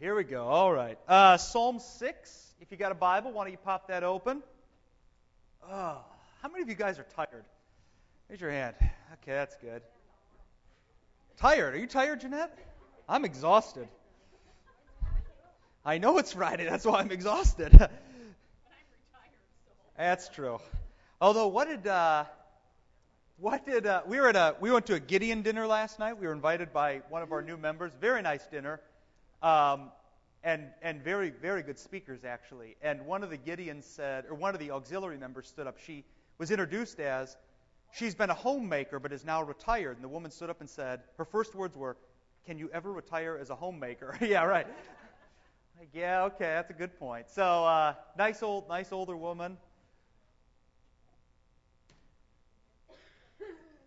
Here we go. All right. Uh, Psalm 6. If you got a Bible, why don't you pop that open? Oh, how many of you guys are tired? Raise your hand. Okay, that's good. Tired? Are you tired, Jeanette? I'm exhausted. I know it's Friday. That's why I'm exhausted. that's true. Although, what did uh, what did uh, we were at a we went to a Gideon dinner last night. We were invited by one of our new members. Very nice dinner, um, and and very very good speakers actually. And one of the Gideons said, or one of the auxiliary members stood up. She was introduced as she's been a homemaker but is now retired. And the woman stood up and said, her first words were, "Can you ever retire as a homemaker?" yeah, right. Like, yeah, okay, that's a good point. So uh, nice old nice older woman.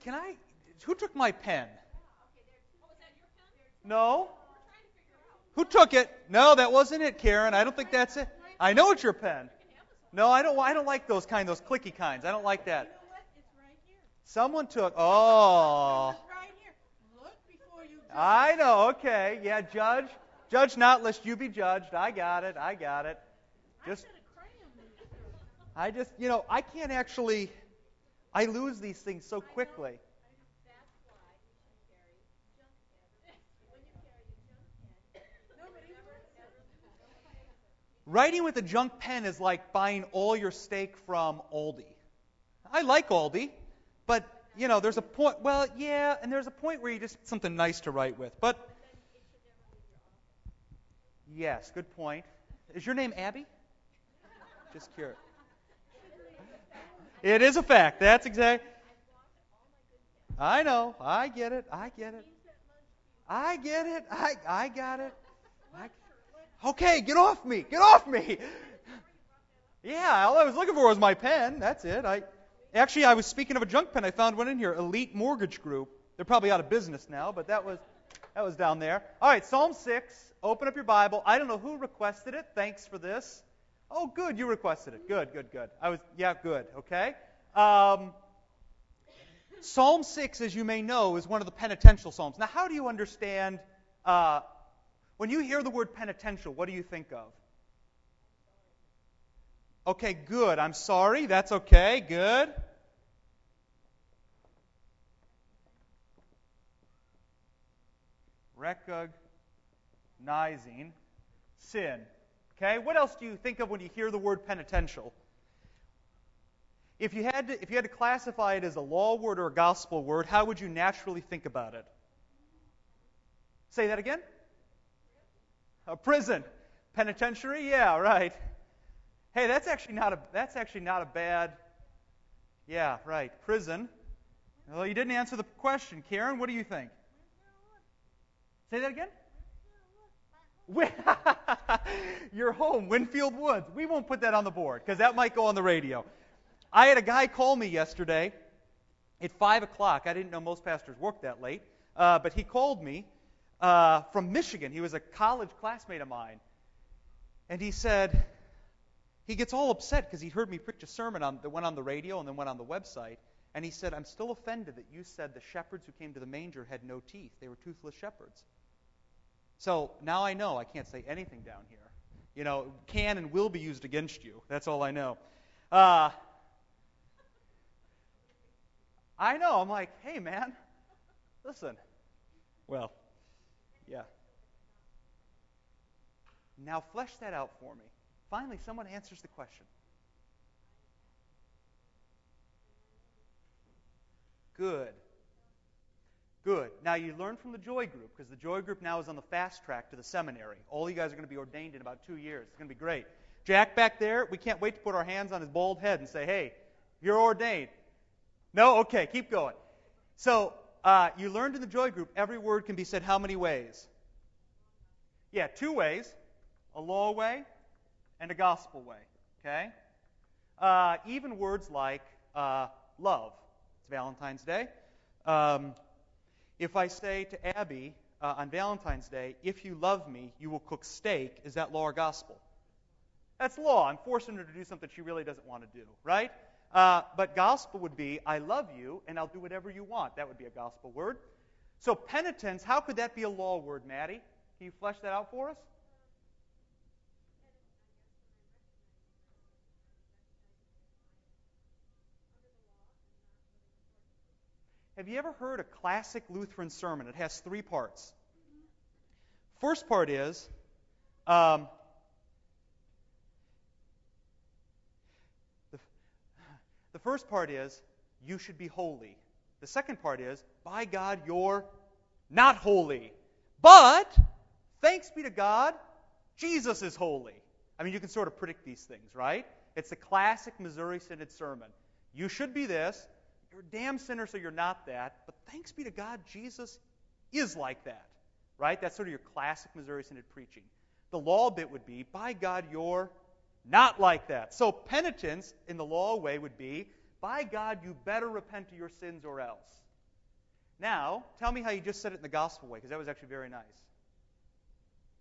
Can I? Who took my pen? No. Who took it? No, that wasn't it, Karen. I don't think that's it. I know it's your pen. No, I don't. I don't like those kind, those clicky kinds. I don't like that. Someone took. Oh. I know. Okay. Yeah, judge. Judge not, lest you be judged. I got it. I got it. Just. I just, you know, I can't actually. I lose these things so quickly. Writing with a junk pen is like buying all your steak from Aldi. I like Aldi, but you know, there's a point. Well, yeah, and there's a point where you just something nice to write with. But yes, good point. Is your name Abby? Just curious. It is a fact. That's exact. I know. I get it. I get it. I get it. I I got it. I, okay, get off me. Get off me. Yeah, all I was looking for was my pen. That's it. I actually I was speaking of a junk pen. I found one in here. Elite Mortgage Group. They're probably out of business now, but that was that was down there. All right, Psalm 6. Open up your Bible. I don't know who requested it. Thanks for this. Oh, good, you requested it. Good, good, good. I was, yeah, good. Okay. Um, Psalm 6, as you may know, is one of the penitential psalms. Now, how do you understand uh, when you hear the word penitential? What do you think of? Okay, good. I'm sorry. That's okay. Good. Recognizing sin. Okay? What else do you think of when you hear the word penitential? If you had to, if you had to classify it as a law word or a gospel word, how would you naturally think about it? Say that again? A prison. Penitentiary? Yeah, right. Hey, that's actually not a that's actually not a bad Yeah, right. Prison. Well, you didn't answer the question. Karen, what do you think? Say that again? Your home, Winfield Woods. We won't put that on the board because that might go on the radio. I had a guy call me yesterday at 5 o'clock. I didn't know most pastors work that late, uh, but he called me uh, from Michigan. He was a college classmate of mine. And he said, he gets all upset because he heard me preach a sermon on, that went on the radio and then went on the website. And he said, I'm still offended that you said the shepherds who came to the manger had no teeth. They were toothless shepherds. So now I know I can't say anything down here. You know, can and will be used against you. That's all I know. Uh, I know. I'm like, hey, man, listen. Well, yeah. Now flesh that out for me. Finally, someone answers the question. Good. Good. Now you learn from the Joy Group because the Joy Group now is on the fast track to the seminary. All you guys are going to be ordained in about two years. It's going to be great. Jack back there, we can't wait to put our hands on his bald head and say, hey, you're ordained. No? Okay, keep going. So uh, you learned in the Joy Group every word can be said how many ways? Yeah, two ways a law way and a gospel way. Okay? Uh, even words like uh, love. It's Valentine's Day. Um, if I say to Abby uh, on Valentine's Day, if you love me, you will cook steak, is that law or gospel? That's law. I'm forcing her to do something she really doesn't want to do, right? Uh, but gospel would be, I love you and I'll do whatever you want. That would be a gospel word. So penitence, how could that be a law word, Maddie? Can you flesh that out for us? Have you ever heard a classic Lutheran sermon? It has three parts. First part is, um, the first part is you should be holy. The second part is by God you're not holy. But thanks be to God, Jesus is holy. I mean, you can sort of predict these things, right? It's the classic Missouri Synod sermon. You should be this. You're a damn sinner, so you're not that. But thanks be to God, Jesus is like that, right? That's sort of your classic Missouri Synod preaching. The law bit would be, by God, you're not like that. So penitence in the law way would be, by God, you better repent of your sins or else. Now, tell me how you just said it in the gospel way, because that was actually very nice.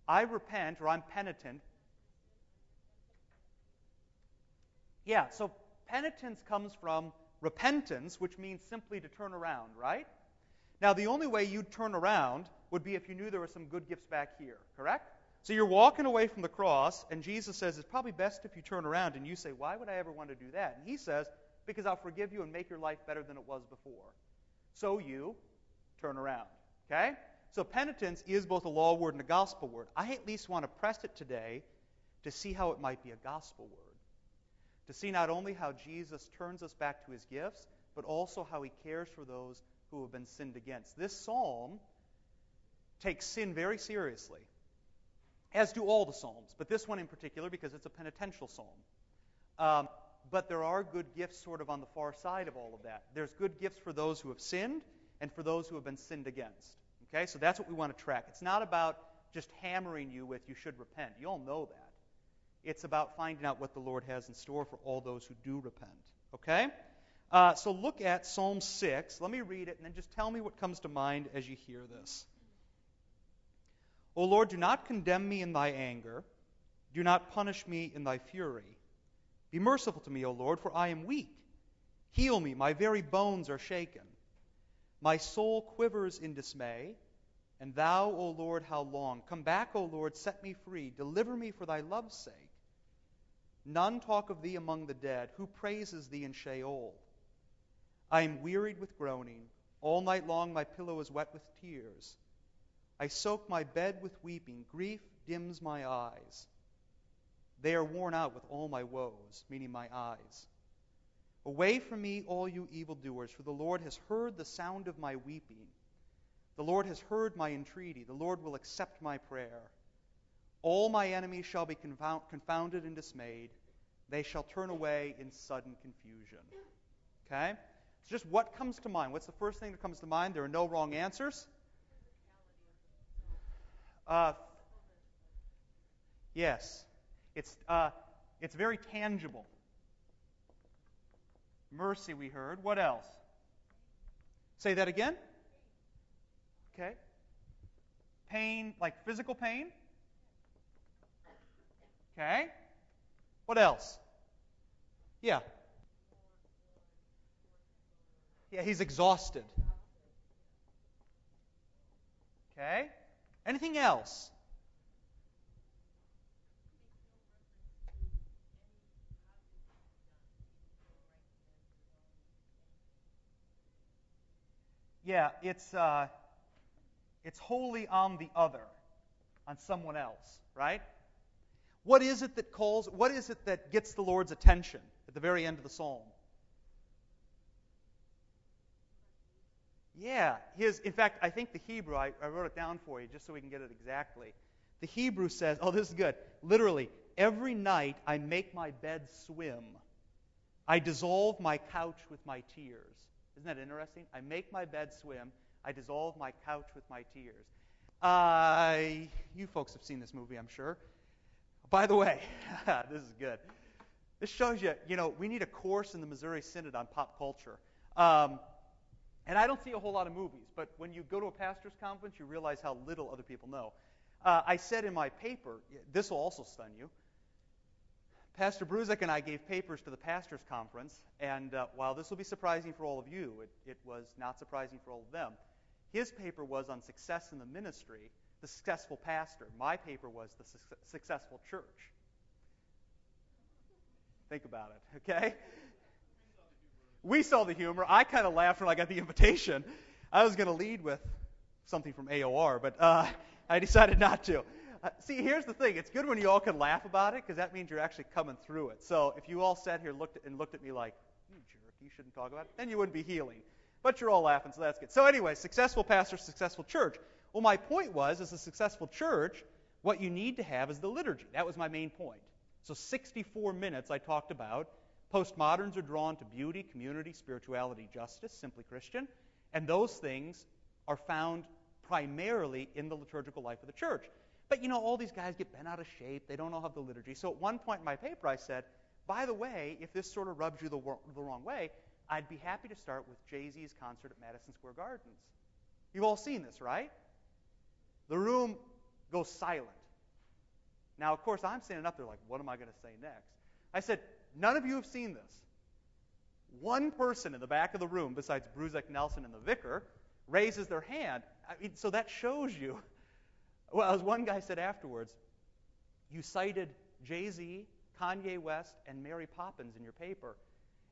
I repent or I'm penitent. Yeah, so penitence comes from repentance, which means simply to turn around, right? Now, the only way you'd turn around would be if you knew there were some good gifts back here, correct? So you're walking away from the cross, and Jesus says it's probably best if you turn around, and you say, Why would I ever want to do that? And he says, Because I'll forgive you and make your life better than it was before. So you turn around. Okay? So penitence is both a law word and a gospel word. I at least want to press it today to see how it might be a gospel word. To see not only how Jesus turns us back to his gifts, but also how he cares for those who have been sinned against. This psalm takes sin very seriously, as do all the psalms, but this one in particular because it's a penitential psalm. Um, but there are good gifts sort of on the far side of all of that. There's good gifts for those who have sinned and for those who have been sinned against. Okay, so that's what we want to track. It's not about just hammering you with you should repent. You all know that. It's about finding out what the Lord has in store for all those who do repent. Okay? Uh, so look at Psalm 6. Let me read it and then just tell me what comes to mind as you hear this. O Lord, do not condemn me in thy anger. Do not punish me in thy fury. Be merciful to me, O Lord, for I am weak. Heal me, my very bones are shaken. My soul quivers in dismay. And thou, O Lord, how long? Come back, O Lord, set me free. Deliver me for thy love's sake. None talk of thee among the dead. Who praises thee in Sheol? I am wearied with groaning. All night long my pillow is wet with tears. I soak my bed with weeping. Grief dims my eyes. They are worn out with all my woes, meaning my eyes. Away from me, all you evildoers, for the Lord has heard the sound of my weeping. The Lord has heard my entreaty. The Lord will accept my prayer. All my enemies shall be confounded and dismayed. They shall turn away in sudden confusion. Okay? It's just what comes to mind. What's the first thing that comes to mind? There are no wrong answers. Uh, yes. It's, uh, it's very tangible. Mercy, we heard. What else? Say that again. Okay. Pain, like physical pain? Okay. What else? Yeah. Yeah, he's exhausted. Okay. Anything else? Yeah, it's uh, it's wholly on the other, on someone else, right? What is it that calls, what is it that gets the Lord's attention at the very end of the psalm? Yeah, his, in fact, I think the Hebrew, I, I wrote it down for you just so we can get it exactly. The Hebrew says, oh, this is good. Literally, every night I make my bed swim. I dissolve my couch with my tears. Isn't that interesting? I make my bed swim. I dissolve my couch with my tears. Uh, you folks have seen this movie, I'm sure. By the way, this is good. This shows you, you know, we need a course in the Missouri Synod on pop culture. Um, and I don't see a whole lot of movies, but when you go to a pastor's conference, you realize how little other people know. Uh, I said in my paper, this will also stun you. Pastor Bruzek and I gave papers to the pastor's conference, and uh, while this will be surprising for all of you, it, it was not surprising for all of them. His paper was on success in the ministry, the successful pastor. My paper was the su- successful church. Think about it, okay? We saw the humor. I kind of laughed when I got the invitation. I was going to lead with something from AOR, but uh, I decided not to. Uh, see, here's the thing. It's good when you all can laugh about it because that means you're actually coming through it. So if you all sat here looked at, and looked at me like, you jerk, you shouldn't talk about it, then you wouldn't be healing. But you're all laughing, so that's good. So anyway, successful pastor, successful church. Well, my point was, as a successful church, what you need to have is the liturgy. That was my main point. So 64 minutes I talked about. Postmoderns are drawn to beauty, community, spirituality, justice, simply Christian. And those things are found primarily in the liturgical life of the church. But you know, all these guys get bent out of shape. They don't all have the liturgy. So at one point in my paper, I said, by the way, if this sort of rubs you the, the wrong way, I'd be happy to start with Jay Z's concert at Madison Square Gardens. You've all seen this, right? The room goes silent. Now, of course, I'm standing up there like, what am I going to say next? I said, none of you have seen this. One person in the back of the room, besides Bruzek Nelson and the vicar, raises their hand. I mean, so that shows you. Well, as one guy said afterwards, you cited Jay Z, Kanye West, and Mary Poppins in your paper,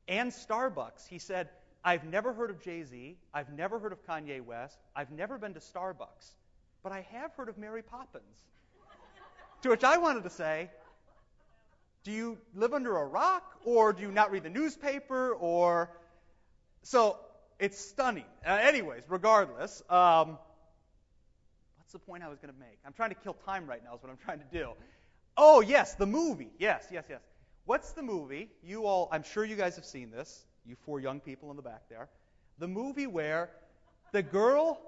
and Starbucks. He said, I've never heard of Jay Z, I've never heard of Kanye West, I've never been to Starbucks, but I have heard of Mary Poppins. to which I wanted to say, do you live under a rock, or do you not read the newspaper, or so it's stunning. Uh, anyways, regardless, um, what's the point I was going to make? I'm trying to kill time right now. Is what I'm trying to do. Oh yes, the movie. Yes, yes, yes. What's the movie? You all, I'm sure you guys have seen this. You four young people in the back there. The movie where the girl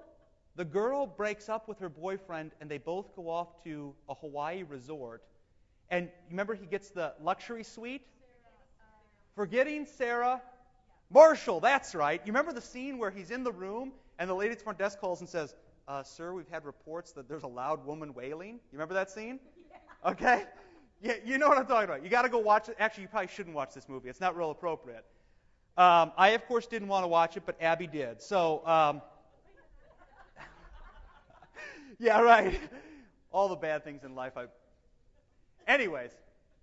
the girl breaks up with her boyfriend and they both go off to a Hawaii resort. And you remember, he gets the luxury suite? Forgetting Sarah Marshall, that's right. You remember the scene where he's in the room and the lady at the front desk calls and says, uh, Sir, we've had reports that there's a loud woman wailing. You remember that scene? Okay? Yeah, you know what I'm talking about. You got to go watch it. Actually, you probably shouldn't watch this movie. It's not real appropriate. Um, I, of course, didn't want to watch it, but Abby did. So, um, yeah, right. All the bad things in life. I. Anyways,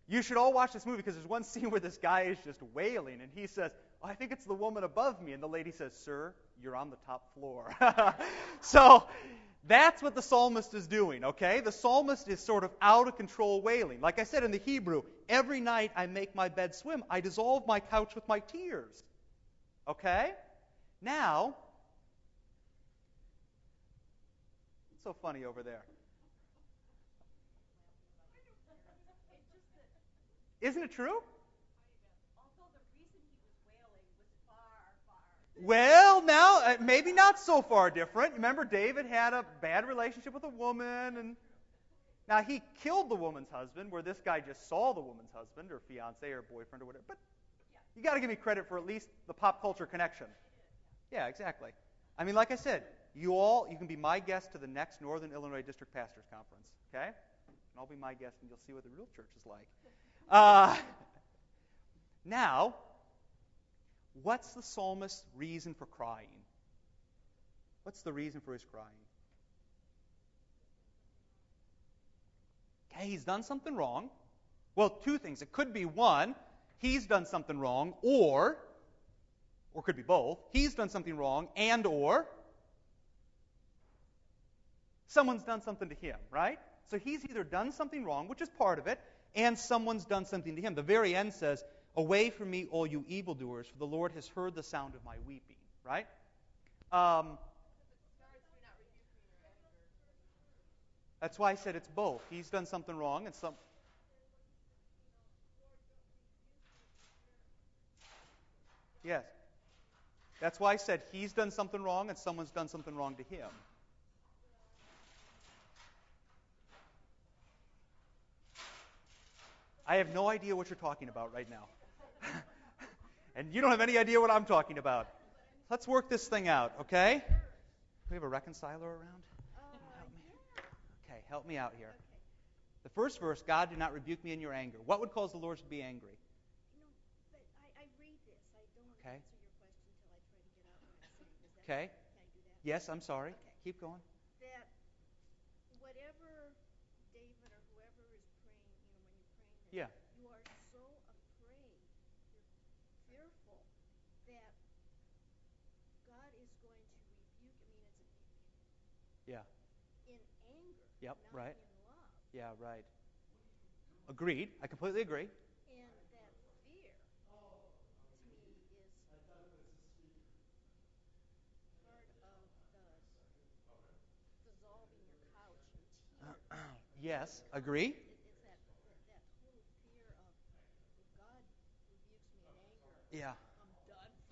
you should all watch this movie because there's one scene where this guy is just wailing, and he says, oh, "I think it's the woman above me," and the lady says, "Sir, you're on the top floor." so. That's what the psalmist is doing, okay? The psalmist is sort of out of control wailing. Like I said in the Hebrew, every night I make my bed swim. I dissolve my couch with my tears. Okay? Now, it's so funny over there? Isn't it true? Well, now uh, maybe not so far different. Remember, David had a bad relationship with a woman, and now he killed the woman's husband, where this guy just saw the woman's husband or fiance or boyfriend or whatever. But you got to give me credit for at least the pop culture connection. Yeah, exactly. I mean, like I said, you all, you can be my guest to the next Northern Illinois District Pastors Conference, okay? And I'll be my guest, and you'll see what the real church is like. Uh, now, what's the psalmist's reason for crying? What's the reason for his crying? Okay, he's done something wrong. Well, two things. It could be one, he's done something wrong, or, or could be both, he's done something wrong, and or someone's done something to him, right? So he's either done something wrong, which is part of it, and someone's done something to him. The very end says, Away from me, all you evildoers, for the Lord has heard the sound of my weeping, right? Um, that's why I said it's both. He's done something wrong, and some. Yes. That's why I said he's done something wrong and someone's done something wrong to him. I have no idea what you're talking about right now. and you don't have any idea what I'm talking about. Let's work this thing out, okay? we have a reconciler around? help. Okay, help me out here. The first verse, God did not rebuke me in your anger. What would cause the Lord to be angry? but I, I read this. I don't okay. answer your question until I try to get out what I'm saying. That, okay. Can I do that? Yes, I'm sorry. Okay. Keep going. Yeah. You are so afraid, you're fearful that God is going to rebuke. I mean, it's a, yeah. In anger. Yep. right. Yeah. Right. Agreed. I completely agree. and that's fear Yes, agree. Yeah.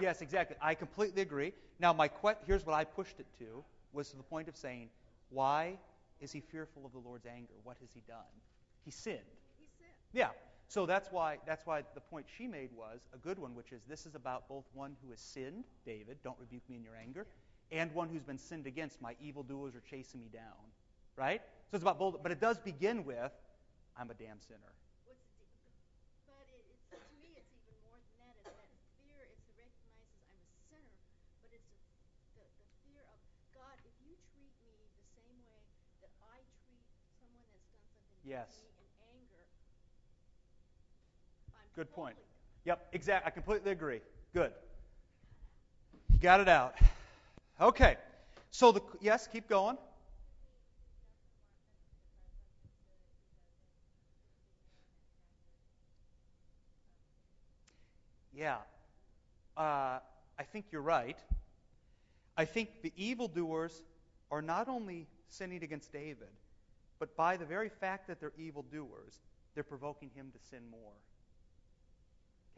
Yes, exactly. I completely agree. Now, my que- here's what I pushed it to was to the point of saying, why is he fearful of the Lord's anger? What has he done? He sinned. He said, Yeah. So that's why that's why the point she made was a good one, which is this is about both one who has sinned, David, don't rebuke me in your anger, and one who's been sinned against, my evildoers are chasing me down. Right? So it's about both, but it does begin with, I'm a damn sinner. what's the, but it, it's, to me, it's even more than that. It's that fear. It's the recognizes I'm a sinner, but it's the, the, the fear of God. If you treat me the same way that I treat someone that's done something Yes. to me in anger, Good point. Yep, exactly. I completely agree. Good. You got it out. Okay. So the yes, keep going. Yeah. Uh, I think you're right. I think the evildoers are not only sinning against David, but by the very fact that they're evildoers, they're provoking him to sin more.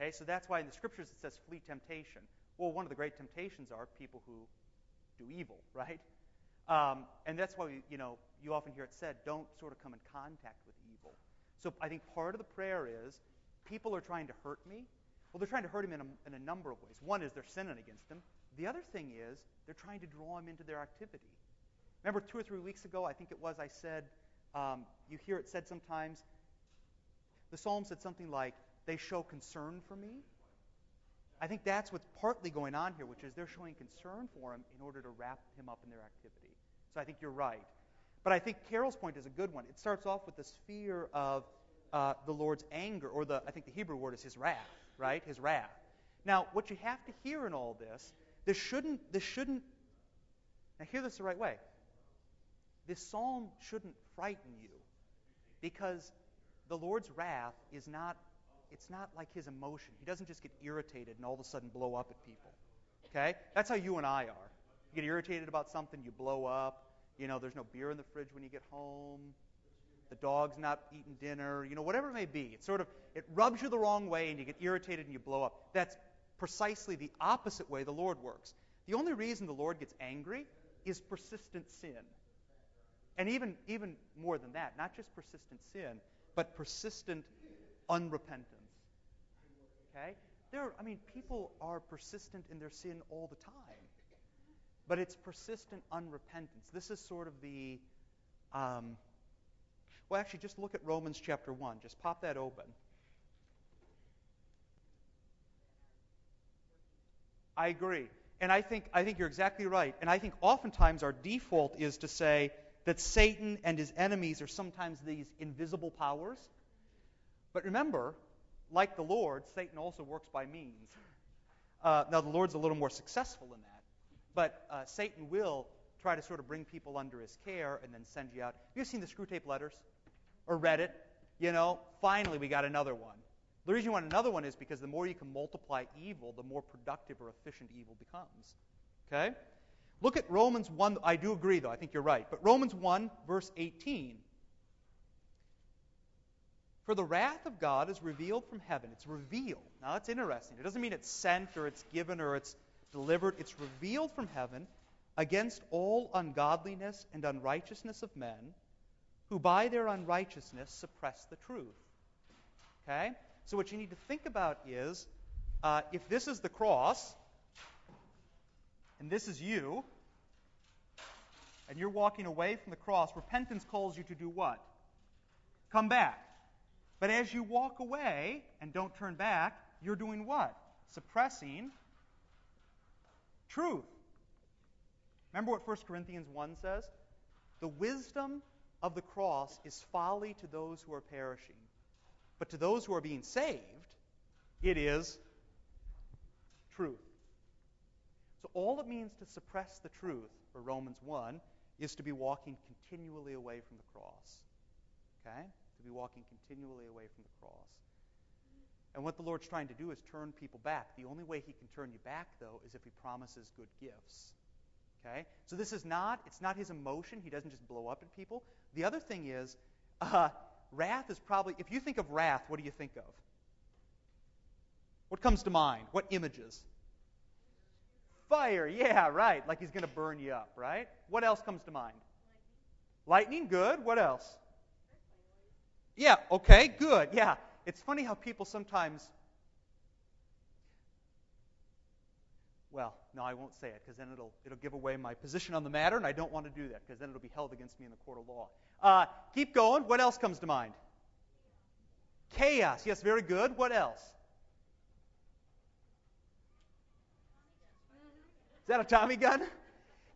Okay, so that's why in the scriptures it says flee temptation. Well, one of the great temptations are people who do evil, right? Um, and that's why you know you often hear it said, don't sort of come in contact with evil. So I think part of the prayer is people are trying to hurt me. Well, they're trying to hurt him in a, in a number of ways. One is they're sinning against him. The other thing is they're trying to draw him into their activity. Remember two or three weeks ago, I think it was, I said, um, you hear it said sometimes, the psalm said something like, they show concern for me. I think that's what's partly going on here, which is they're showing concern for him in order to wrap him up in their activity. So I think you're right. But I think Carol's point is a good one. It starts off with this fear of uh, the Lord's anger, or the I think the Hebrew word is his wrath, right? His wrath. Now, what you have to hear in all this, this shouldn't this shouldn't now hear this the right way. This psalm shouldn't frighten you because the Lord's wrath is not it's not like his emotion. He doesn't just get irritated and all of a sudden blow up at people. Okay? That's how you and I are. You get irritated about something, you blow up. You know, there's no beer in the fridge when you get home. The dog's not eating dinner. You know, whatever it may be. It sort of it rubs you the wrong way and you get irritated and you blow up. That's precisely the opposite way the Lord works. The only reason the Lord gets angry is persistent sin. And even even more than that, not just persistent sin, but persistent unrepentance. Okay? There, I mean, people are persistent in their sin all the time, but it's persistent unrepentance. This is sort of the, um, well, actually, just look at Romans chapter one. Just pop that open. I agree, and I think I think you're exactly right. And I think oftentimes our default is to say that Satan and his enemies are sometimes these invisible powers. But remember, like the Lord, Satan also works by means. Uh, now, the Lord's a little more successful in that. But uh, Satan will try to sort of bring people under his care and then send you out. Have you seen the Screwtape Letters? Or read it? You know, finally we got another one. The reason you want another one is because the more you can multiply evil, the more productive or efficient evil becomes. Okay? Look at Romans 1. I do agree, though. I think you're right. But Romans 1, verse 18. For the wrath of God is revealed from heaven. It's revealed. Now, that's interesting. It doesn't mean it's sent or it's given or it's delivered. It's revealed from heaven against all ungodliness and unrighteousness of men who by their unrighteousness suppress the truth. Okay? So, what you need to think about is uh, if this is the cross, and this is you, and you're walking away from the cross, repentance calls you to do what? Come back. But as you walk away and don't turn back, you're doing what? Suppressing truth. Remember what 1 Corinthians 1 says? The wisdom of the cross is folly to those who are perishing. But to those who are being saved, it is truth. So all it means to suppress the truth, for Romans 1, is to be walking continually away from the cross. Okay? To be walking continually away from the cross. And what the Lord's trying to do is turn people back. The only way He can turn you back, though, is if He promises good gifts. Okay? So this is not, it's not His emotion. He doesn't just blow up at people. The other thing is, uh, wrath is probably, if you think of wrath, what do you think of? What comes to mind? What images? Fire, yeah, right. Like he's going to burn you up, right? What else comes to mind? Lightning, good. What else? Yeah, okay, good. Yeah. It's funny how people sometimes. Well, no, I won't say it because then it'll, it'll give away my position on the matter, and I don't want to do that because then it'll be held against me in the court of law. Uh, keep going. What else comes to mind? Chaos. Yes, very good. What else? That a Tommy gun?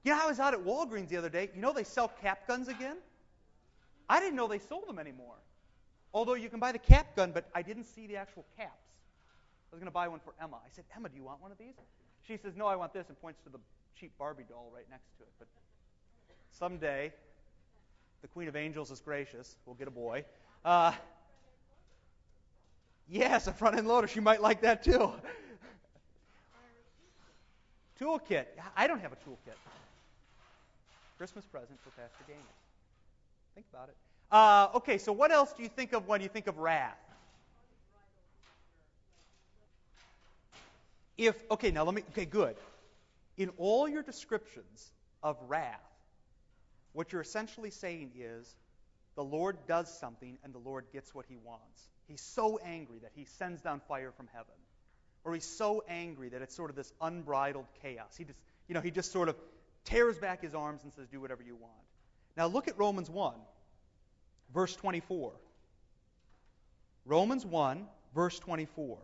You know, I was out at Walgreens the other day. You know they sell cap guns again? I didn't know they sold them anymore. Although you can buy the cap gun, but I didn't see the actual caps. I was going to buy one for Emma. I said, Emma, do you want one of these? She says, No, I want this, and points to the cheap Barbie doll right next to it. But someday, the Queen of Angels is gracious. We'll get a boy. Uh, yes, a front end loader. She might like that too. Toolkit. I don't have a toolkit. Christmas present for Pastor Gaines. Think about it. Uh, okay, so what else do you think of when you think of wrath? If okay, now let me okay, good. In all your descriptions of wrath, what you're essentially saying is the Lord does something and the Lord gets what he wants. He's so angry that he sends down fire from heaven. Or he's so angry that it's sort of this unbridled chaos. He just, you know, he just sort of tears back his arms and says, Do whatever you want. Now look at Romans 1, verse 24. Romans 1, verse 24.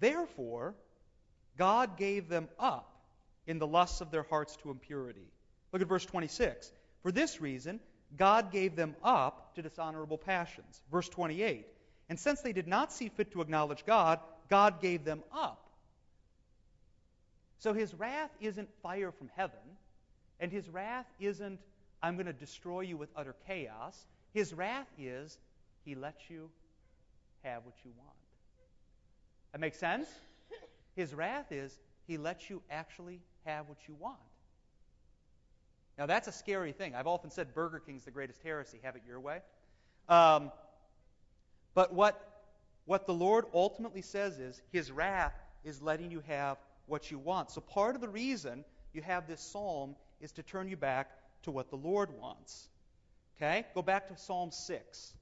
Therefore, God gave them up in the lusts of their hearts to impurity. Look at verse 26. For this reason, God gave them up to dishonorable passions. Verse 28. And since they did not see fit to acknowledge God, God gave them up. So his wrath isn't fire from heaven, and his wrath isn't, I'm going to destroy you with utter chaos. His wrath is, he lets you have what you want. That makes sense? His wrath is, he lets you actually have what you want. Now, that's a scary thing. I've often said Burger King's the greatest heresy. Have it your way. Um, but what, what the Lord ultimately says is his wrath is letting you have what you want. So part of the reason you have this psalm is to turn you back to what the Lord wants. Okay? Go back to Psalm 6.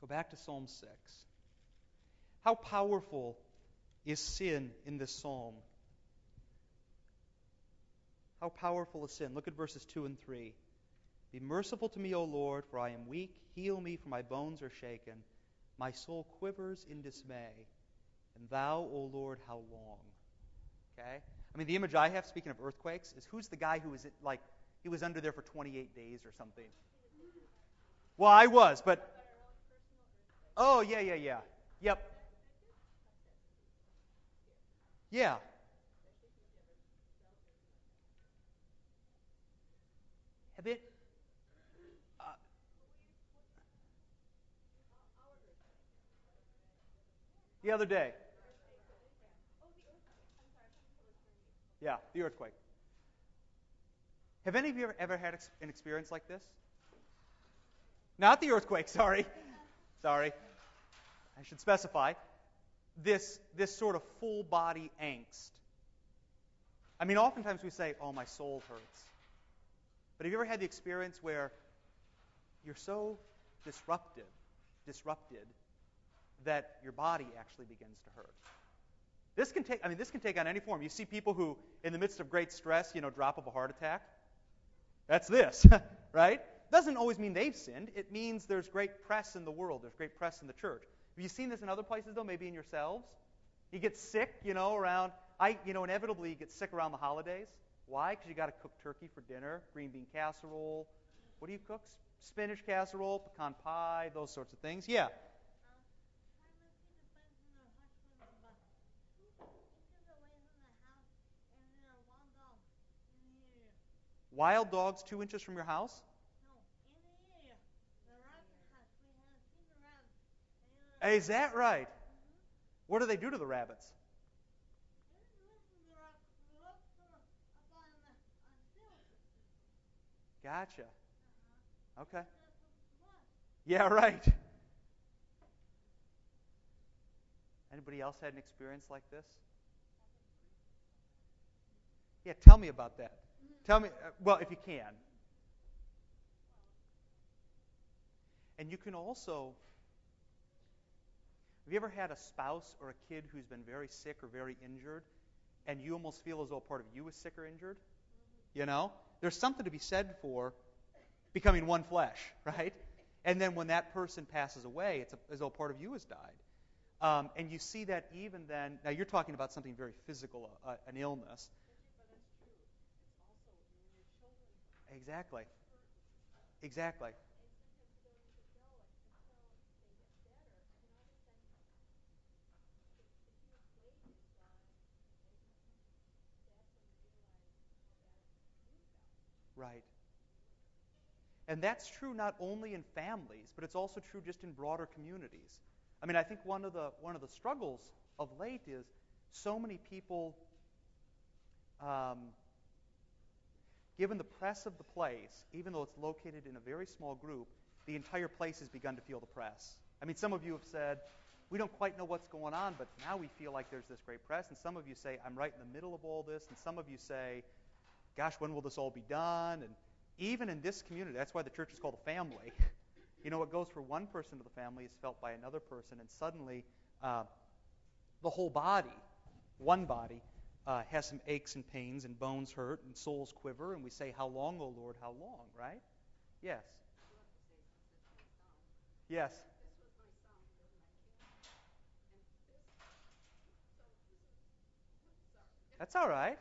Go back to Psalm 6. How powerful is sin in this psalm? How powerful is sin? Look at verses 2 and 3. Be merciful to me, O Lord, for I am weak. Heal me, for my bones are shaken. My soul quivers in dismay. And thou, O Lord, how long? Okay? I mean, the image I have, speaking of earthquakes, is who's the guy who was, like, he was under there for 28 days or something? Well, I was, but. Oh, yeah, yeah, yeah. Yep. Yeah. Uh, the other day. Yeah, the earthquake. Have any of you ever, ever had ex- an experience like this? Not the earthquake, sorry. sorry. I should specify. This, this sort of full body angst. I mean, oftentimes we say, oh, my soul hurts. But have you ever had the experience where you're so disrupted, disrupted, that your body actually begins to hurt? This can take, I mean, this can take on any form. You see people who, in the midst of great stress, you know, drop of a heart attack. That's this, right? Doesn't always mean they've sinned. It means there's great press in the world. There's great press in the church. Have you seen this in other places, though? Maybe in yourselves? You get sick, you know, around, I, you know, inevitably you get sick around the holidays. Why? Because you got to cook turkey for dinner, green bean casserole. What do you cook? Spinach casserole, pecan pie, those sorts of things. Yeah. Wild dogs two inches from your house? No, Is that right? What do they do to the rabbits? Gotcha. Okay. Yeah, right. Anybody else had an experience like this? Yeah, tell me about that. Tell me, uh, well, if you can. And you can also, have you ever had a spouse or a kid who's been very sick or very injured, and you almost feel as though part of you is sick or injured? You know? There's something to be said for becoming one flesh, right? And then when that person passes away, it's a, as though part of you has died. Um, and you see that even then. Now, you're talking about something very physical, uh, an illness. Exactly. Exactly. Right. And that's true not only in families, but it's also true just in broader communities. I mean, I think one of the one of the struggles of late is so many people, um, given the press of the place, even though it's located in a very small group, the entire place has begun to feel the press. I mean, some of you have said, we don't quite know what's going on, but now we feel like there's this great press. And some of you say, I'm right in the middle of all this. And some of you say, gosh, when will this all be done? And even in this community, that's why the church is called a family. You know, what goes for one person to the family is felt by another person, and suddenly uh, the whole body, one body, uh, has some aches and pains, and bones hurt, and souls quiver, and we say, How long, O Lord, how long, right? Yes. Yes. That's all right.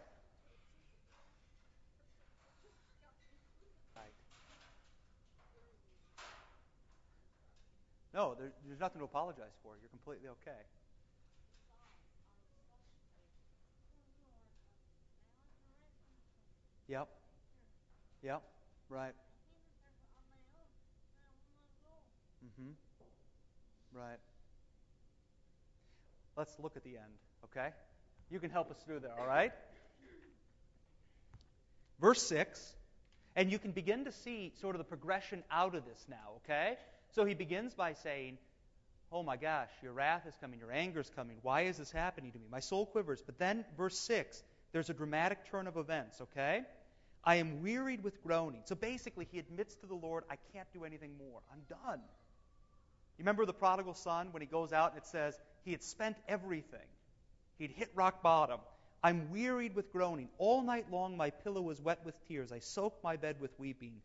No, there, there's nothing to apologize for. You're completely okay. Yep. Yep. Right. Mm-hmm. Right. Let's look at the end, okay? You can help us through there, all right? Verse 6, and you can begin to see sort of the progression out of this now, okay? So he begins by saying, Oh my gosh, your wrath is coming, your anger is coming. Why is this happening to me? My soul quivers. But then, verse 6, there's a dramatic turn of events, okay? I am wearied with groaning. So basically, he admits to the Lord, I can't do anything more. I'm done. You remember the prodigal son when he goes out and it says he had spent everything, he'd hit rock bottom. I'm wearied with groaning. All night long, my pillow was wet with tears. I soaked my bed with weeping.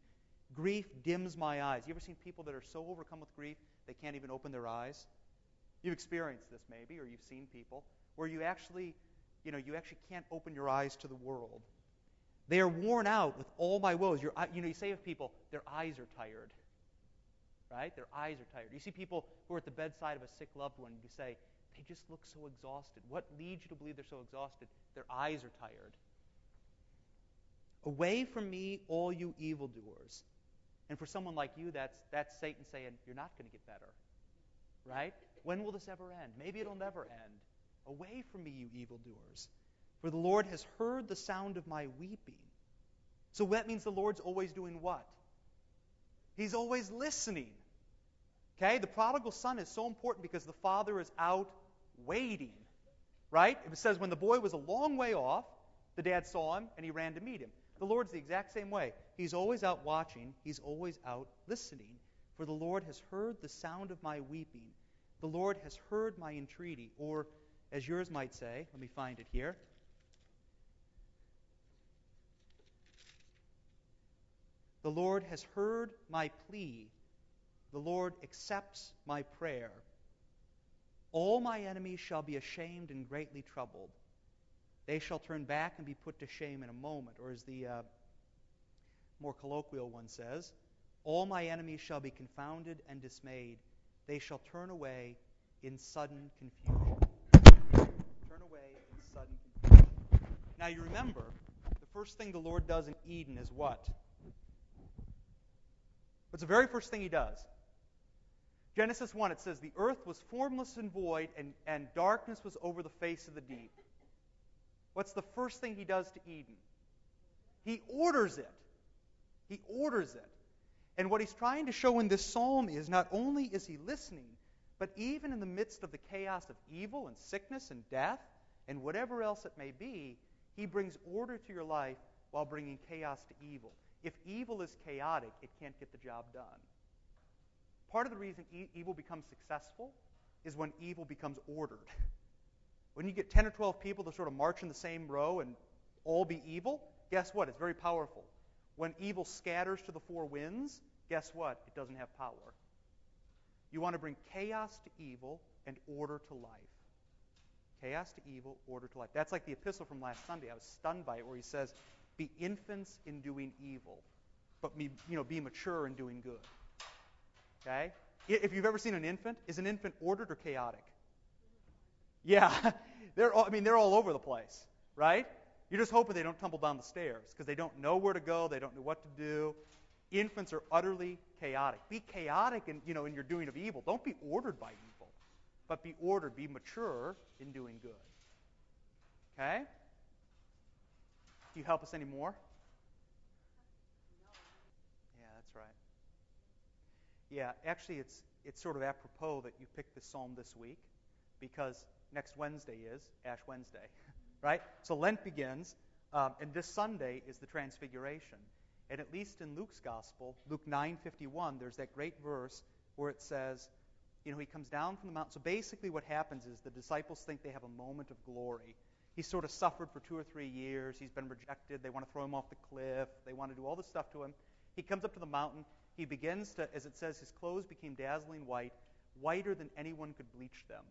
Grief dims my eyes. You ever seen people that are so overcome with grief they can't even open their eyes? You've experienced this maybe, or you've seen people where you actually, you know, you actually can't open your eyes to the world. They are worn out with all my woes. Your, you know, you say of people, their eyes are tired. Right? Their eyes are tired. You see people who are at the bedside of a sick loved one, and you say, they just look so exhausted. What leads you to believe they're so exhausted? Their eyes are tired. Away from me, all you evildoers. And for someone like you, that's, that's Satan saying, You're not going to get better. Right? When will this ever end? Maybe it'll never end. Away from me, you evildoers. For the Lord has heard the sound of my weeping. So that means the Lord's always doing what? He's always listening. Okay? The prodigal son is so important because the father is out waiting. Right? It says when the boy was a long way off, the dad saw him and he ran to meet him. The Lord's the exact same way. He's always out watching, He's always out listening. For the Lord has heard the sound of my weeping. The Lord has heard my entreaty. Or, as yours might say, let me find it here. The Lord has heard my plea. The Lord accepts my prayer. All my enemies shall be ashamed and greatly troubled. They shall turn back and be put to shame in a moment. Or as the uh, more colloquial one says, All my enemies shall be confounded and dismayed. They shall turn away in sudden confusion. Turn away in sudden confusion. Now you remember, the first thing the Lord does in Eden is what? What's the very first thing he does? Genesis 1, it says, The earth was formless and void, and, and darkness was over the face of the deep. What's the first thing he does to Eden? He orders it. He orders it. And what he's trying to show in this psalm is not only is he listening, but even in the midst of the chaos of evil and sickness and death and whatever else it may be, he brings order to your life while bringing chaos to evil. If evil is chaotic, it can't get the job done. Part of the reason e- evil becomes successful is when evil becomes ordered. When you get 10 or 12 people to sort of march in the same row and all be evil, guess what? It's very powerful. When evil scatters to the four winds, guess what? It doesn't have power. You want to bring chaos to evil and order to life. Chaos to evil, order to life. That's like the epistle from last Sunday. I was stunned by it where he says, Be infants in doing evil, but be, you know, be mature in doing good. Okay? If you've ever seen an infant, is an infant ordered or chaotic? Yeah, they're all, I mean they're all over the place, right? You're just hoping they don't tumble down the stairs because they don't know where to go, they don't know what to do. Infants are utterly chaotic. Be chaotic in you know in your doing of evil. Don't be ordered by evil, but be ordered, be mature in doing good. Okay? Can you help us any more? Yeah, that's right. Yeah, actually, it's it's sort of apropos that you picked this psalm this week because next Wednesday is Ash Wednesday, right? So Lent begins, um, and this Sunday is the Transfiguration. And at least in Luke's Gospel, Luke 9:51, there's that great verse where it says, you know, he comes down from the mountain. So basically, what happens is the disciples think they have a moment of glory. He's sort of suffered for two or three years. He's been rejected. They want to throw him off the cliff. They want to do all this stuff to him. He comes up to the mountain. He begins to, as it says, his clothes became dazzling white, whiter than anyone could bleach them.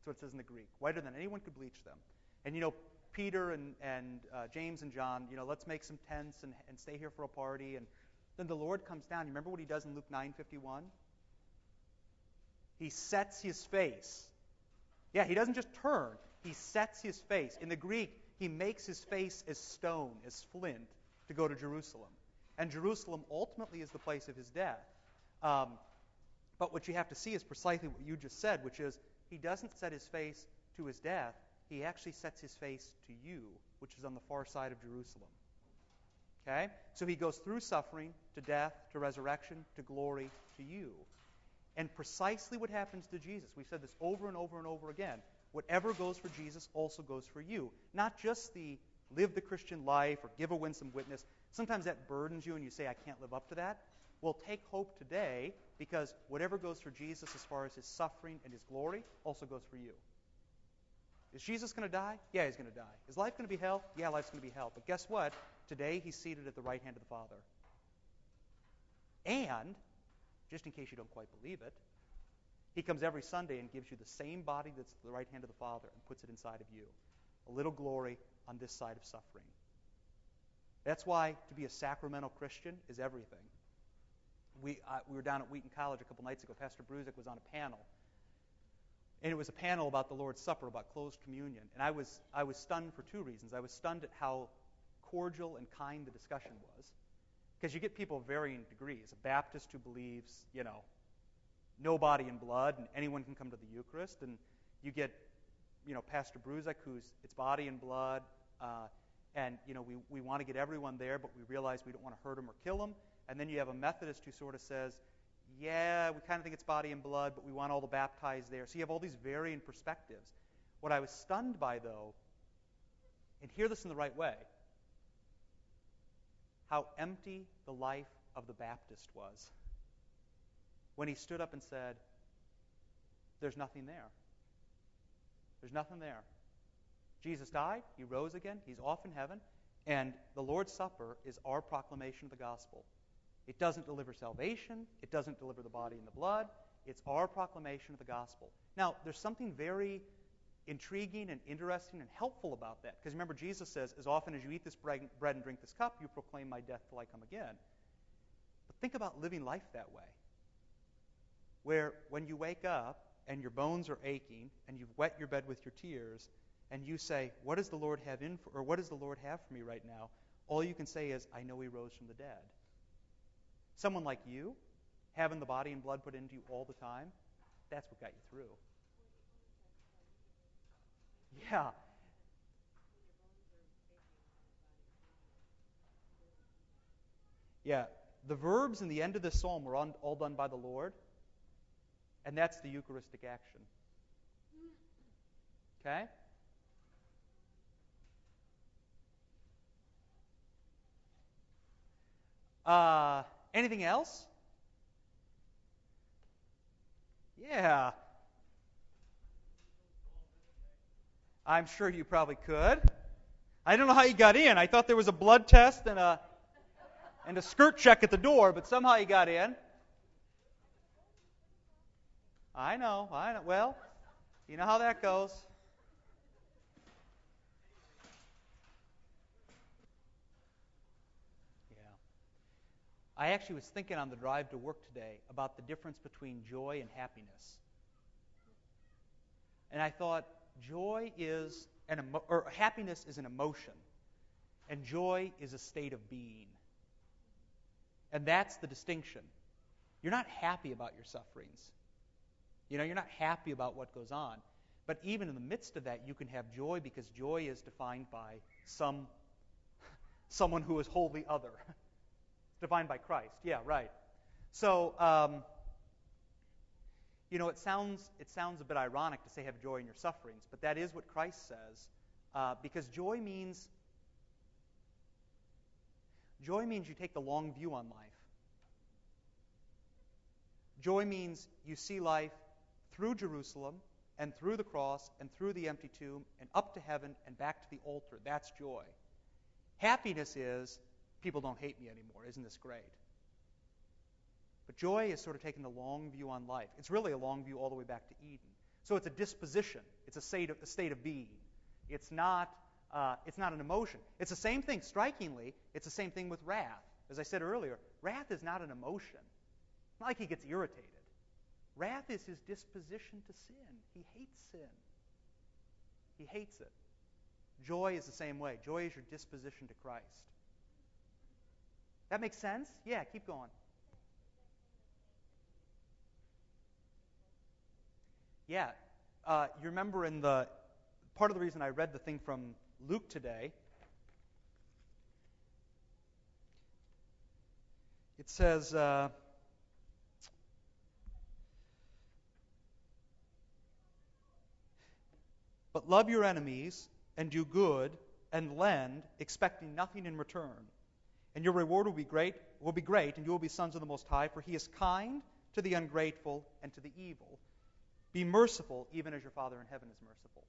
That's what it says in the Greek. Whiter than anyone could bleach them. And you know, Peter and, and uh, James and John, you know, let's make some tents and, and stay here for a party. And then the Lord comes down. You remember what he does in Luke 9:51? He sets his face. Yeah, he doesn't just turn. He sets his face. In the Greek, he makes his face as stone, as flint, to go to Jerusalem. And Jerusalem ultimately is the place of his death. Um, but what you have to see is precisely what you just said, which is he doesn't set his face to his death. He actually sets his face to you, which is on the far side of Jerusalem. Okay? So he goes through suffering, to death, to resurrection, to glory, to you. And precisely what happens to Jesus. We've said this over and over and over again. Whatever goes for Jesus also goes for you. Not just the live the Christian life or give a winsome witness. Sometimes that burdens you and you say, I can't live up to that. Well, take hope today because whatever goes for Jesus as far as his suffering and his glory also goes for you. Is Jesus going to die? Yeah, he's going to die. Is life going to be hell? Yeah, life's going to be hell. But guess what? Today he's seated at the right hand of the Father. And, just in case you don't quite believe it, he comes every Sunday and gives you the same body that's at the right hand of the Father and puts it inside of you. A little glory on this side of suffering. That's why to be a sacramental Christian is everything. We, uh, we were down at Wheaton College a couple nights ago. Pastor Bruzik was on a panel. And it was a panel about the Lord's Supper, about closed communion. And I was, I was stunned for two reasons. I was stunned at how cordial and kind the discussion was. Because you get people of varying degrees. A Baptist who believes, you know, no body and blood, and anyone can come to the Eucharist. And you get, you know, Pastor Bruzik, who's it's body and blood, uh, and you know we, we want to get everyone there, but we realize we don't want to hurt them or kill them. And then you have a Methodist who sort of says, yeah, we kind of think it's body and blood, but we want all the baptized there. So you have all these varying perspectives. What I was stunned by, though, and hear this in the right way, how empty the life of the Baptist was when he stood up and said, There's nothing there. There's nothing there. Jesus died, he rose again, he's off in heaven, and the Lord's Supper is our proclamation of the gospel. It doesn't deliver salvation, it doesn't deliver the body and the blood, it's our proclamation of the gospel. Now, there's something very intriguing and interesting and helpful about that. Because remember, Jesus says, As often as you eat this bread and drink this cup, you proclaim my death till I come again. But think about living life that way. Where when you wake up and your bones are aching and you've wet your bed with your tears, and you say, What does the Lord have in for, or what does the Lord have for me right now? all you can say is, I know he rose from the dead. Someone like you, having the body and blood put into you all the time, that's what got you through. Yeah. Yeah. The verbs in the end of this psalm were all done by the Lord, and that's the Eucharistic action. Okay? Uh, anything else? Yeah. I'm sure you probably could. I don't know how you got in. I thought there was a blood test and a and a skirt check at the door, but somehow you got in. I know, I know. Well, you know how that goes. I actually was thinking on the drive to work today about the difference between joy and happiness. And I thought joy is an emo- or happiness is an emotion and joy is a state of being. And that's the distinction. You're not happy about your sufferings. You know, you're not happy about what goes on. But even in the midst of that, you can have joy because joy is defined by some someone who is wholly other. defined by Christ. Yeah, right. So, um, you know, it sounds it sounds a bit ironic to say have joy in your sufferings, but that is what Christ says, uh, because joy means joy means you take the long view on life. Joy means you see life through Jerusalem and through the cross and through the empty tomb and up to heaven and back to the altar. That's joy. Happiness is people don't hate me anymore. Isn't this great? But joy is sort of taking the long view on life. It's really a long view all the way back to Eden. So it's a disposition. It's a state of, a state of being. It's not, uh, it's not an emotion. It's the same thing, strikingly, it's the same thing with wrath. As I said earlier, wrath is not an emotion. It's not like he gets irritated. Wrath is his disposition to sin. He hates sin. He hates it. Joy is the same way. Joy is your disposition to Christ. That makes sense? Yeah, keep going. Yeah. Uh, you remember in the part of the reason I read the thing from Luke today, it says, uh, But love your enemies and do good and lend, expecting nothing in return and your reward will be great, will be great, and you will be sons of the Most High, for he is kind to the ungrateful and to the evil. Be merciful, even as your Father in heaven is merciful.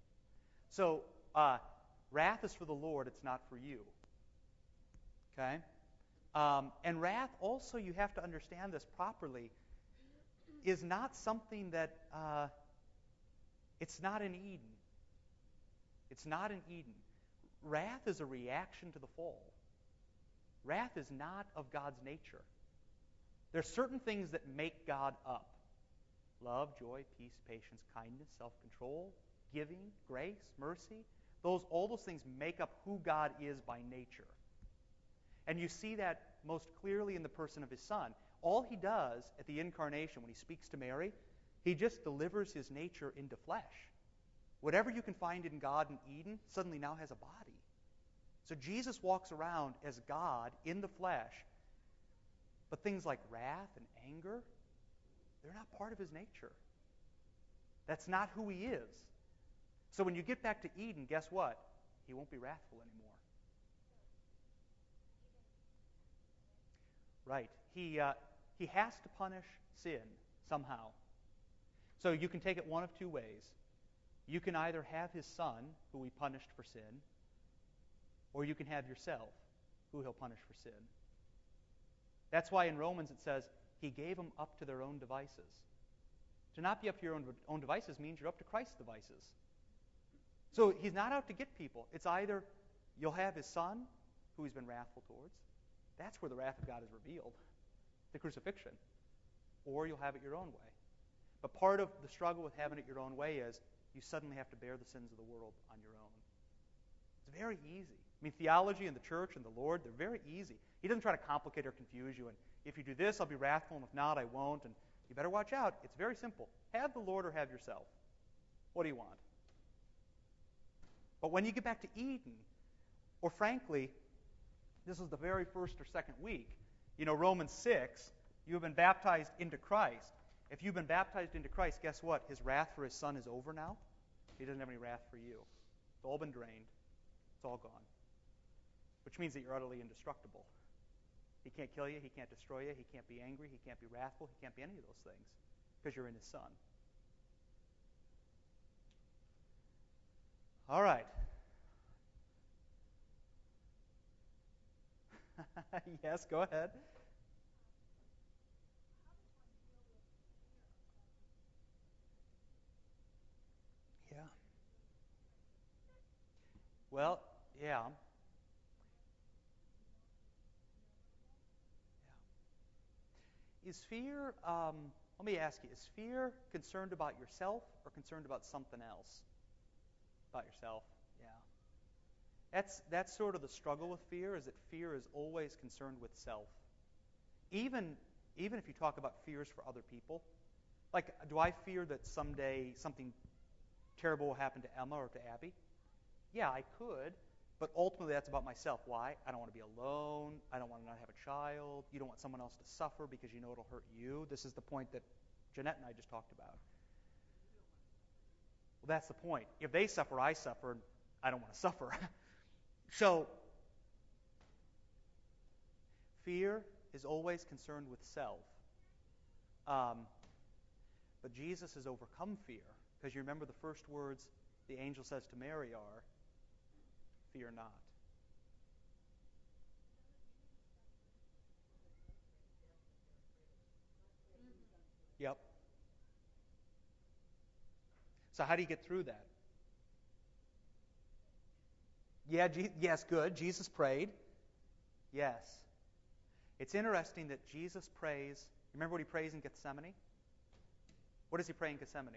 So, uh, wrath is for the Lord, it's not for you. Okay? Um, and wrath, also, you have to understand this properly, is not something that, uh, it's not in Eden. It's not in Eden. Wrath is a reaction to the fall. Wrath is not of God's nature. There are certain things that make God up love, joy, peace, patience, kindness, self control, giving, grace, mercy. Those, all those things make up who God is by nature. And you see that most clearly in the person of his son. All he does at the incarnation when he speaks to Mary, he just delivers his nature into flesh. Whatever you can find in God in Eden suddenly now has a body. So Jesus walks around as God in the flesh. But things like wrath and anger, they're not part of his nature. That's not who he is. So when you get back to Eden, guess what? He won't be wrathful anymore. Right. He, uh, he has to punish sin somehow. So you can take it one of two ways. You can either have his son, who he punished for sin, or you can have yourself, who he'll punish for sin. That's why in Romans it says, He gave them up to their own devices. To not be up to your own, own devices means you're up to Christ's devices. So he's not out to get people. It's either you'll have his son, who he's been wrathful towards. That's where the wrath of God is revealed, the crucifixion. Or you'll have it your own way. But part of the struggle with having it your own way is you suddenly have to bear the sins of the world on your own. It's very easy. I mean, theology and the church and the Lord, they're very easy. He doesn't try to complicate or confuse you. And if you do this, I'll be wrathful, and if not, I won't. And you better watch out. It's very simple. Have the Lord or have yourself. What do you want? But when you get back to Eden, or frankly, this is the very first or second week, you know, Romans 6, you have been baptized into Christ. If you've been baptized into Christ, guess what? His wrath for his son is over now. He doesn't have any wrath for you. It's all been drained, it's all gone. Which means that you're utterly indestructible. He can't kill you, he can't destroy you, he can't be angry, he can't be wrathful, he can't be any of those things because you're in his son. All right. yes, go ahead. Yeah. Well, yeah. Is fear, um, let me ask you, is fear concerned about yourself or concerned about something else? About yourself, yeah. That's, that's sort of the struggle with fear, is that fear is always concerned with self. Even, even if you talk about fears for other people, like, do I fear that someday something terrible will happen to Emma or to Abby? Yeah, I could, but ultimately that's about myself. Why? I don't want to be alone. I don't want to not have a child. You don't want someone else to suffer because you know it'll hurt you. This is the point that Jeanette and I just talked about. Well, that's the point. If they suffer, I suffer. I don't want to suffer. so, fear is always concerned with self. Um, but Jesus has overcome fear. Because you remember the first words the angel says to Mary are, Fear not. Yep. So, how do you get through that? Yeah, yes, good. Jesus prayed. Yes. It's interesting that Jesus prays. Remember what he prays in Gethsemane? What does he pray in Gethsemane?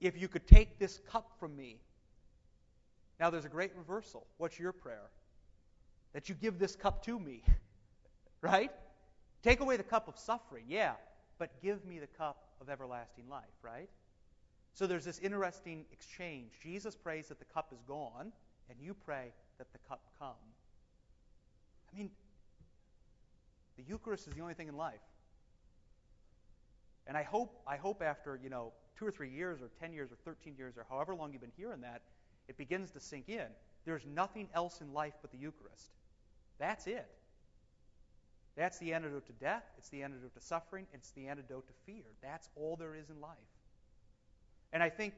If you could take this cup from me. Now there's a great reversal. What's your prayer? That you give this cup to me. right? Take away the cup of suffering, yeah, but give me the cup of everlasting life, right? So there's this interesting exchange. Jesus prays that the cup is gone, and you pray that the cup come. I mean, the Eucharist is the only thing in life. And I hope, I hope after, you know, two or three years or 10 years or 13 years or however long you've been hearing that, it begins to sink in. There's nothing else in life but the Eucharist. That's it. That's the antidote to death. It's the antidote to suffering. It's the antidote to fear. That's all there is in life. And I think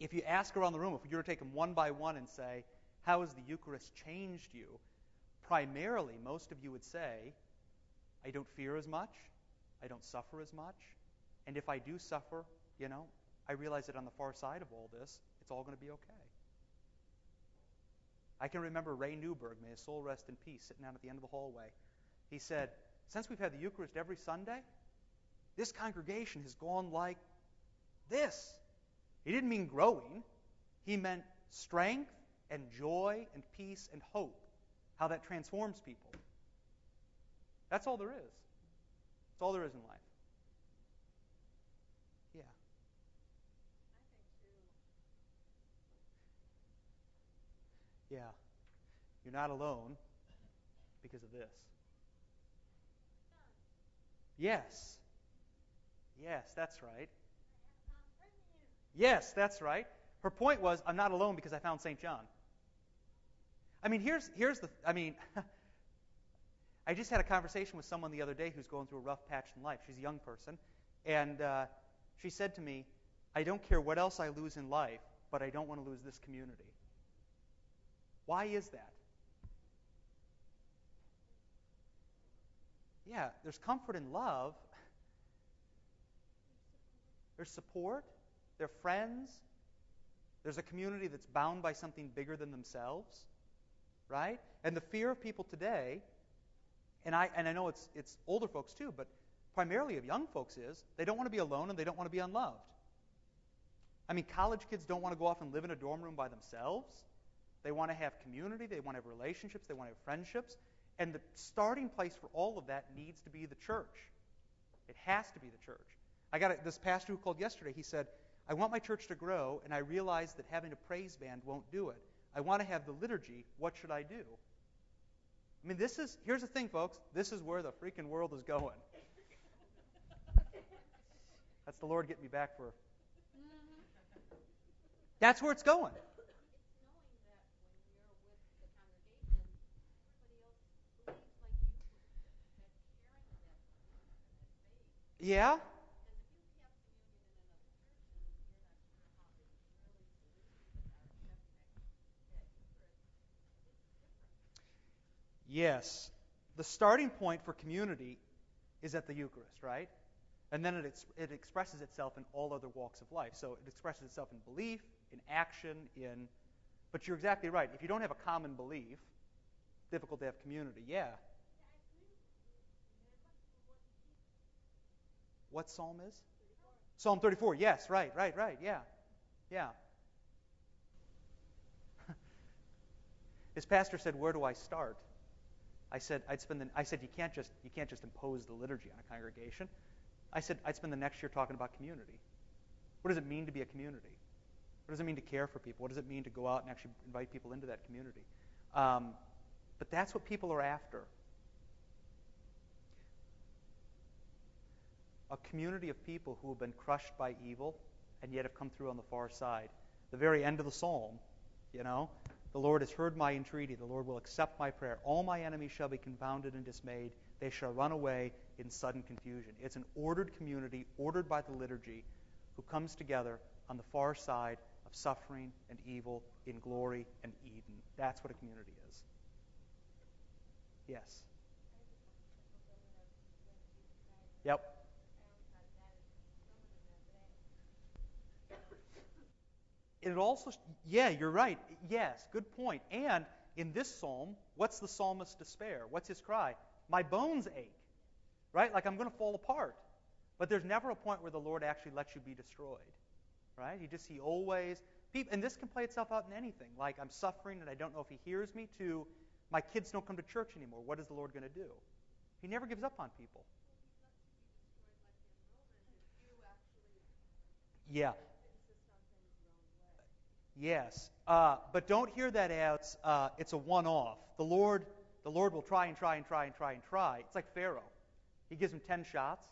if you ask around the room, if you were to take them one by one and say, How has the Eucharist changed you? Primarily, most of you would say, I don't fear as much. I don't suffer as much. And if I do suffer, you know, I realize that on the far side of all this, it's all going to be okay. I can remember Ray Newberg, may his soul rest in peace, sitting down at the end of the hallway. He said, Since we've had the Eucharist every Sunday, this congregation has gone like this. He didn't mean growing, he meant strength and joy and peace and hope, how that transforms people. That's all there is. That's all there is in life. Yeah. Yeah. You're not alone because of this. Yes. Yes, that's right. Yes, that's right. Her point was, I'm not alone because I found St. John. I mean, here's, here's the, I mean, I just had a conversation with someone the other day who's going through a rough patch in life. She's a young person. And uh, she said to me, I don't care what else I lose in life, but I don't want to lose this community. Why is that? Yeah, there's comfort in love. There's support. They're friends. There's a community that's bound by something bigger than themselves, right? And the fear of people today, and I and I know it's it's older folks too, but primarily of young folks is they don't want to be alone and they don't want to be unloved. I mean, college kids don't want to go off and live in a dorm room by themselves. They want to have community, they want to have relationships, they want to have friendships. And the starting place for all of that needs to be the church. It has to be the church. I got a, this pastor who called yesterday. He said, I want my church to grow, and I realize that having a praise band won't do it. I want to have the liturgy. What should I do? I mean, this is, here's the thing, folks. This is where the freaking world is going. That's the Lord getting me back for. Mm-hmm. That's where it's going. Yeah? Yes. The starting point for community is at the Eucharist, right? And then it, it expresses itself in all other walks of life. So it expresses itself in belief, in action, in. But you're exactly right. If you don't have a common belief, difficult to have community. Yeah. What psalm is? Psalm 34. Yes, right, right, right. Yeah. Yeah. His pastor said, "Where do I start?" I said, "I'd spend the, I said you can't just you can't just impose the liturgy on a congregation." I said, "I'd spend the next year talking about community. What does it mean to be a community? What does it mean to care for people? What does it mean to go out and actually invite people into that community?" Um, but that's what people are after. A community of people who have been crushed by evil and yet have come through on the far side. The very end of the psalm, you know, the Lord has heard my entreaty. The Lord will accept my prayer. All my enemies shall be confounded and dismayed. They shall run away in sudden confusion. It's an ordered community, ordered by the liturgy, who comes together on the far side of suffering and evil in glory and Eden. That's what a community is. Yes. Yep. It also, yeah, you're right. Yes, good point. And in this psalm, what's the psalmist's despair? What's his cry? My bones ache, right? Like I'm going to fall apart. But there's never a point where the Lord actually lets you be destroyed, right? He just, he always, and this can play itself out in anything. Like I'm suffering and I don't know if he hears me, to my kids don't come to church anymore. What is the Lord going to do? He never gives up on people. Yeah, Yes, uh, but don't hear that as uh, it's a one-off. The Lord, the Lord will try and try and try and try and try. It's like Pharaoh. He gives him ten shots,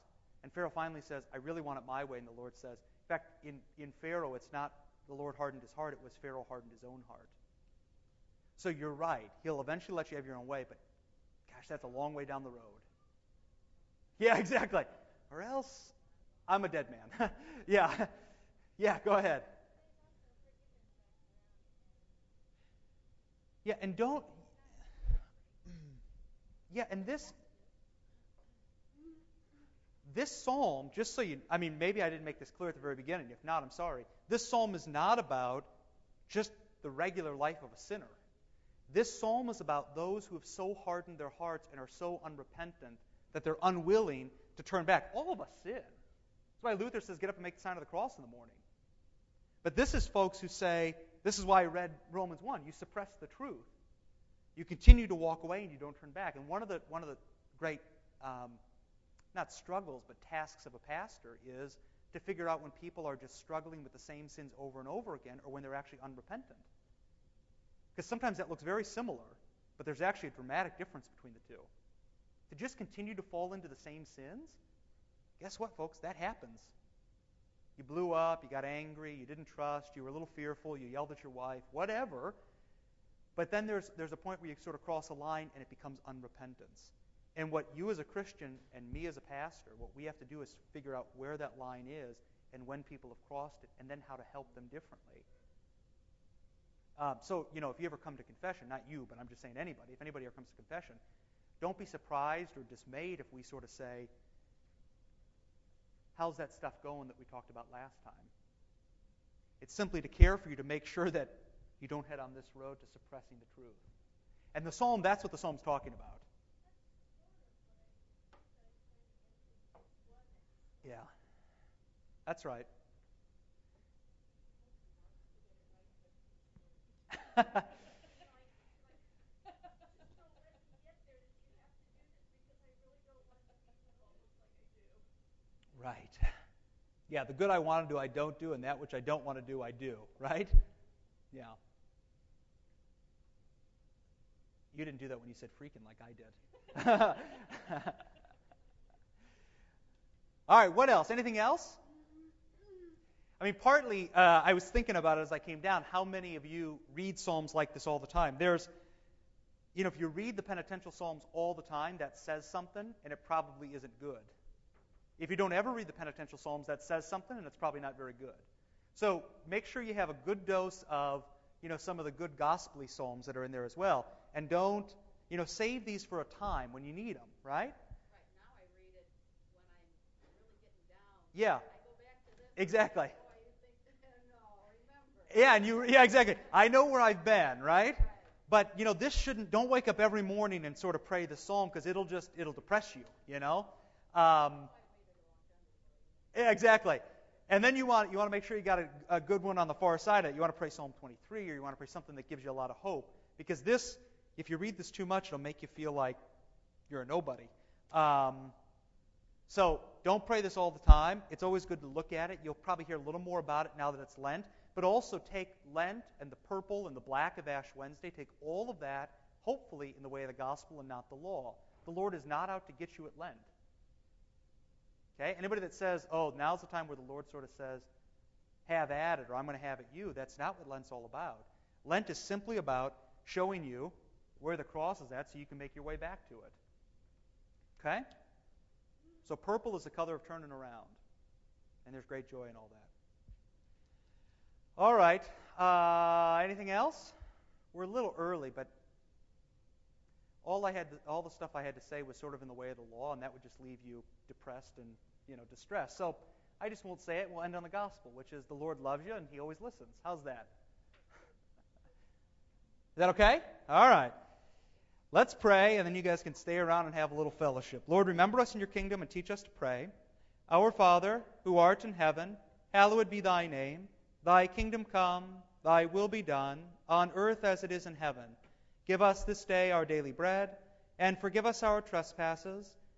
and Pharaoh finally says, "I really want it my way." And the Lord says, in fact, in, in Pharaoh, it's not the Lord hardened his heart; it was Pharaoh hardened his own heart. So you're right. He'll eventually let you have your own way, but gosh, that's a long way down the road. Yeah, exactly. Or else, I'm a dead man. yeah, yeah. Go ahead. Yeah, and don't. Yeah, and this. This psalm, just so you, I mean, maybe I didn't make this clear at the very beginning. If not, I'm sorry. This psalm is not about just the regular life of a sinner. This psalm is about those who have so hardened their hearts and are so unrepentant that they're unwilling to turn back. All of us sin. That's why Luther says, get up and make the sign of the cross in the morning. But this is folks who say, this is why I read Romans 1. You suppress the truth. You continue to walk away and you don't turn back. And one of the, one of the great, um, not struggles, but tasks of a pastor is to figure out when people are just struggling with the same sins over and over again or when they're actually unrepentant. Because sometimes that looks very similar, but there's actually a dramatic difference between the two. To just continue to fall into the same sins, guess what, folks? That happens. You blew up, you got angry, you didn't trust, you were a little fearful, you yelled at your wife, whatever. But then there's, there's a point where you sort of cross a line and it becomes unrepentance. And what you as a Christian and me as a pastor, what we have to do is figure out where that line is and when people have crossed it and then how to help them differently. Um, so, you know, if you ever come to confession, not you, but I'm just saying anybody, if anybody ever comes to confession, don't be surprised or dismayed if we sort of say, How's that stuff going that we talked about last time? It's simply to care for you to make sure that you don't head on this road to suppressing the truth. And the psalm, that's what the psalm's talking about. Yeah. That's right. right. Yeah, the good I want to do, I don't do, and that which I don't want to do, I do, right? Yeah. You didn't do that when you said freaking like I did. All right, what else? Anything else? I mean, partly, uh, I was thinking about it as I came down. How many of you read Psalms like this all the time? There's, you know, if you read the penitential Psalms all the time, that says something, and it probably isn't good. If you don't ever read the penitential Psalms, that says something, and it's probably not very good. So make sure you have a good dose of, you know, some of the good gospelly Psalms that are in there as well, and don't, you know, save these for a time when you need them, right? Right now I read it when I'm really getting down. Yeah. Exactly. Yeah, and you yeah, exactly. I know where I've been, right? But you know, this shouldn't don't wake up every morning and sort of pray the psalm because it'll just it'll depress you, you know? Um, yeah, exactly. And then you want you want to make sure you got a, a good one on the far side of it. You want to pray Psalm 23 or you want to pray something that gives you a lot of hope. Because this, if you read this too much, it'll make you feel like you're a nobody. Um, so don't pray this all the time. It's always good to look at it. You'll probably hear a little more about it now that it's Lent. But also take Lent and the purple and the black of Ash Wednesday, take all of that, hopefully, in the way of the gospel and not the law. The Lord is not out to get you at Lent. Okay? Anybody that says, oh, now's the time where the Lord sort of says, have at it, or I'm going to have at you, that's not what Lent's all about. Lent is simply about showing you where the cross is at so you can make your way back to it. Okay? So purple is the color of turning around. And there's great joy in all that. All right. Uh, anything else? We're a little early, but all I had, to, all the stuff I had to say was sort of in the way of the law, and that would just leave you depressed and you know distress. So I just won't say it. We'll end on the gospel, which is the Lord loves you and He always listens. How's that? Is that okay? All right. Let's pray, and then you guys can stay around and have a little fellowship. Lord, remember us in your kingdom and teach us to pray. Our Father, who art in heaven, hallowed be thy name. Thy kingdom come, thy will be done, on earth as it is in heaven. Give us this day our daily bread, and forgive us our trespasses,